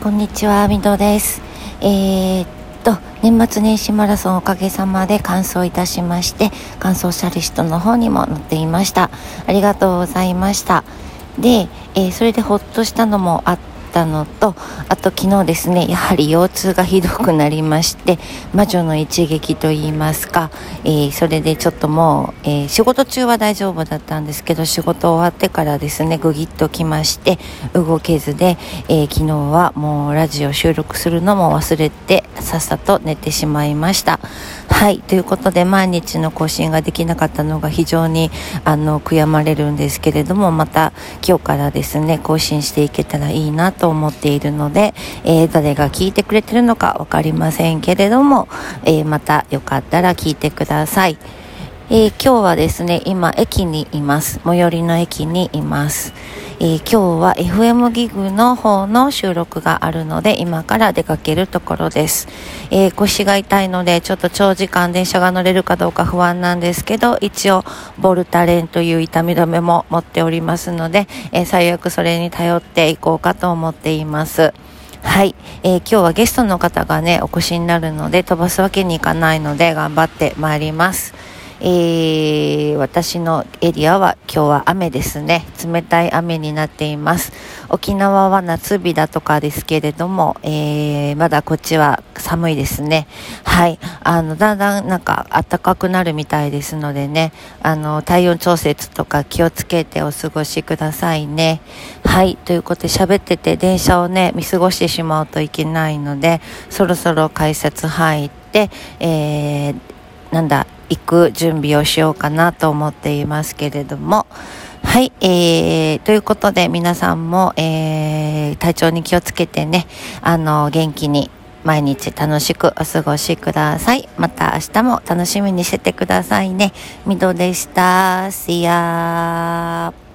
こんにちは、みどです。えー、っと、年末年始マラソンおかげさまで完走いたしまして、完走者リストの方にも載っていました。ありがとうございました。で、えー、それでほっとしたのもあって、たのとあと昨日ですねやはり腰痛がひどくなりまして魔女の一撃といいますか、えー、それでちょっともう、えー、仕事中は大丈夫だったんですけど仕事終わってからですねぐぎっときまして動けずで、えー、昨日はもうラジオ収録するのも忘れてさっさと寝てしまいました。はいということで毎日の更新ができなかったのが非常にあの悔やまれるんですけれどもまた今日からですね更新していけたらいいなとと思っているので、えー、誰が聞いてくれてるのか分かりませんけれども、えー、またよかったら聞いてください。えー、今日はですね、今駅にいます。最寄りの駅にいます。えー、今日は FM ギグの方の収録があるので、今から出かけるところです。えー、腰が痛いので、ちょっと長時間電車が乗れるかどうか不安なんですけど、一応、ボルタレンという痛み止めも持っておりますので、え最悪それに頼っていこうかと思っています。はい、えー、今日はゲストの方がね、お越しになるので、飛ばすわけにいかないので、頑張ってまいります。えー、私のエリアは今日は雨ですね。冷たい雨になっています。沖縄は夏日だとかですけれども、えー、まだこっちは寒いですね。はい。あの、だんだんなんか暖かくなるみたいですのでね、あの、体温調節とか気をつけてお過ごしくださいね。はい。ということで喋ってて電車をね、見過ごしてしまうといけないので、そろそろ改札入って、えー、なんだ、行く準備をしようかなと思っていますけれども、はい、えー、ということで皆さんも、えー、体調に気をつけてね、あの、元気に毎日楽しくお過ごしください。また明日も楽しみにしててくださいね。みどでした。See ya!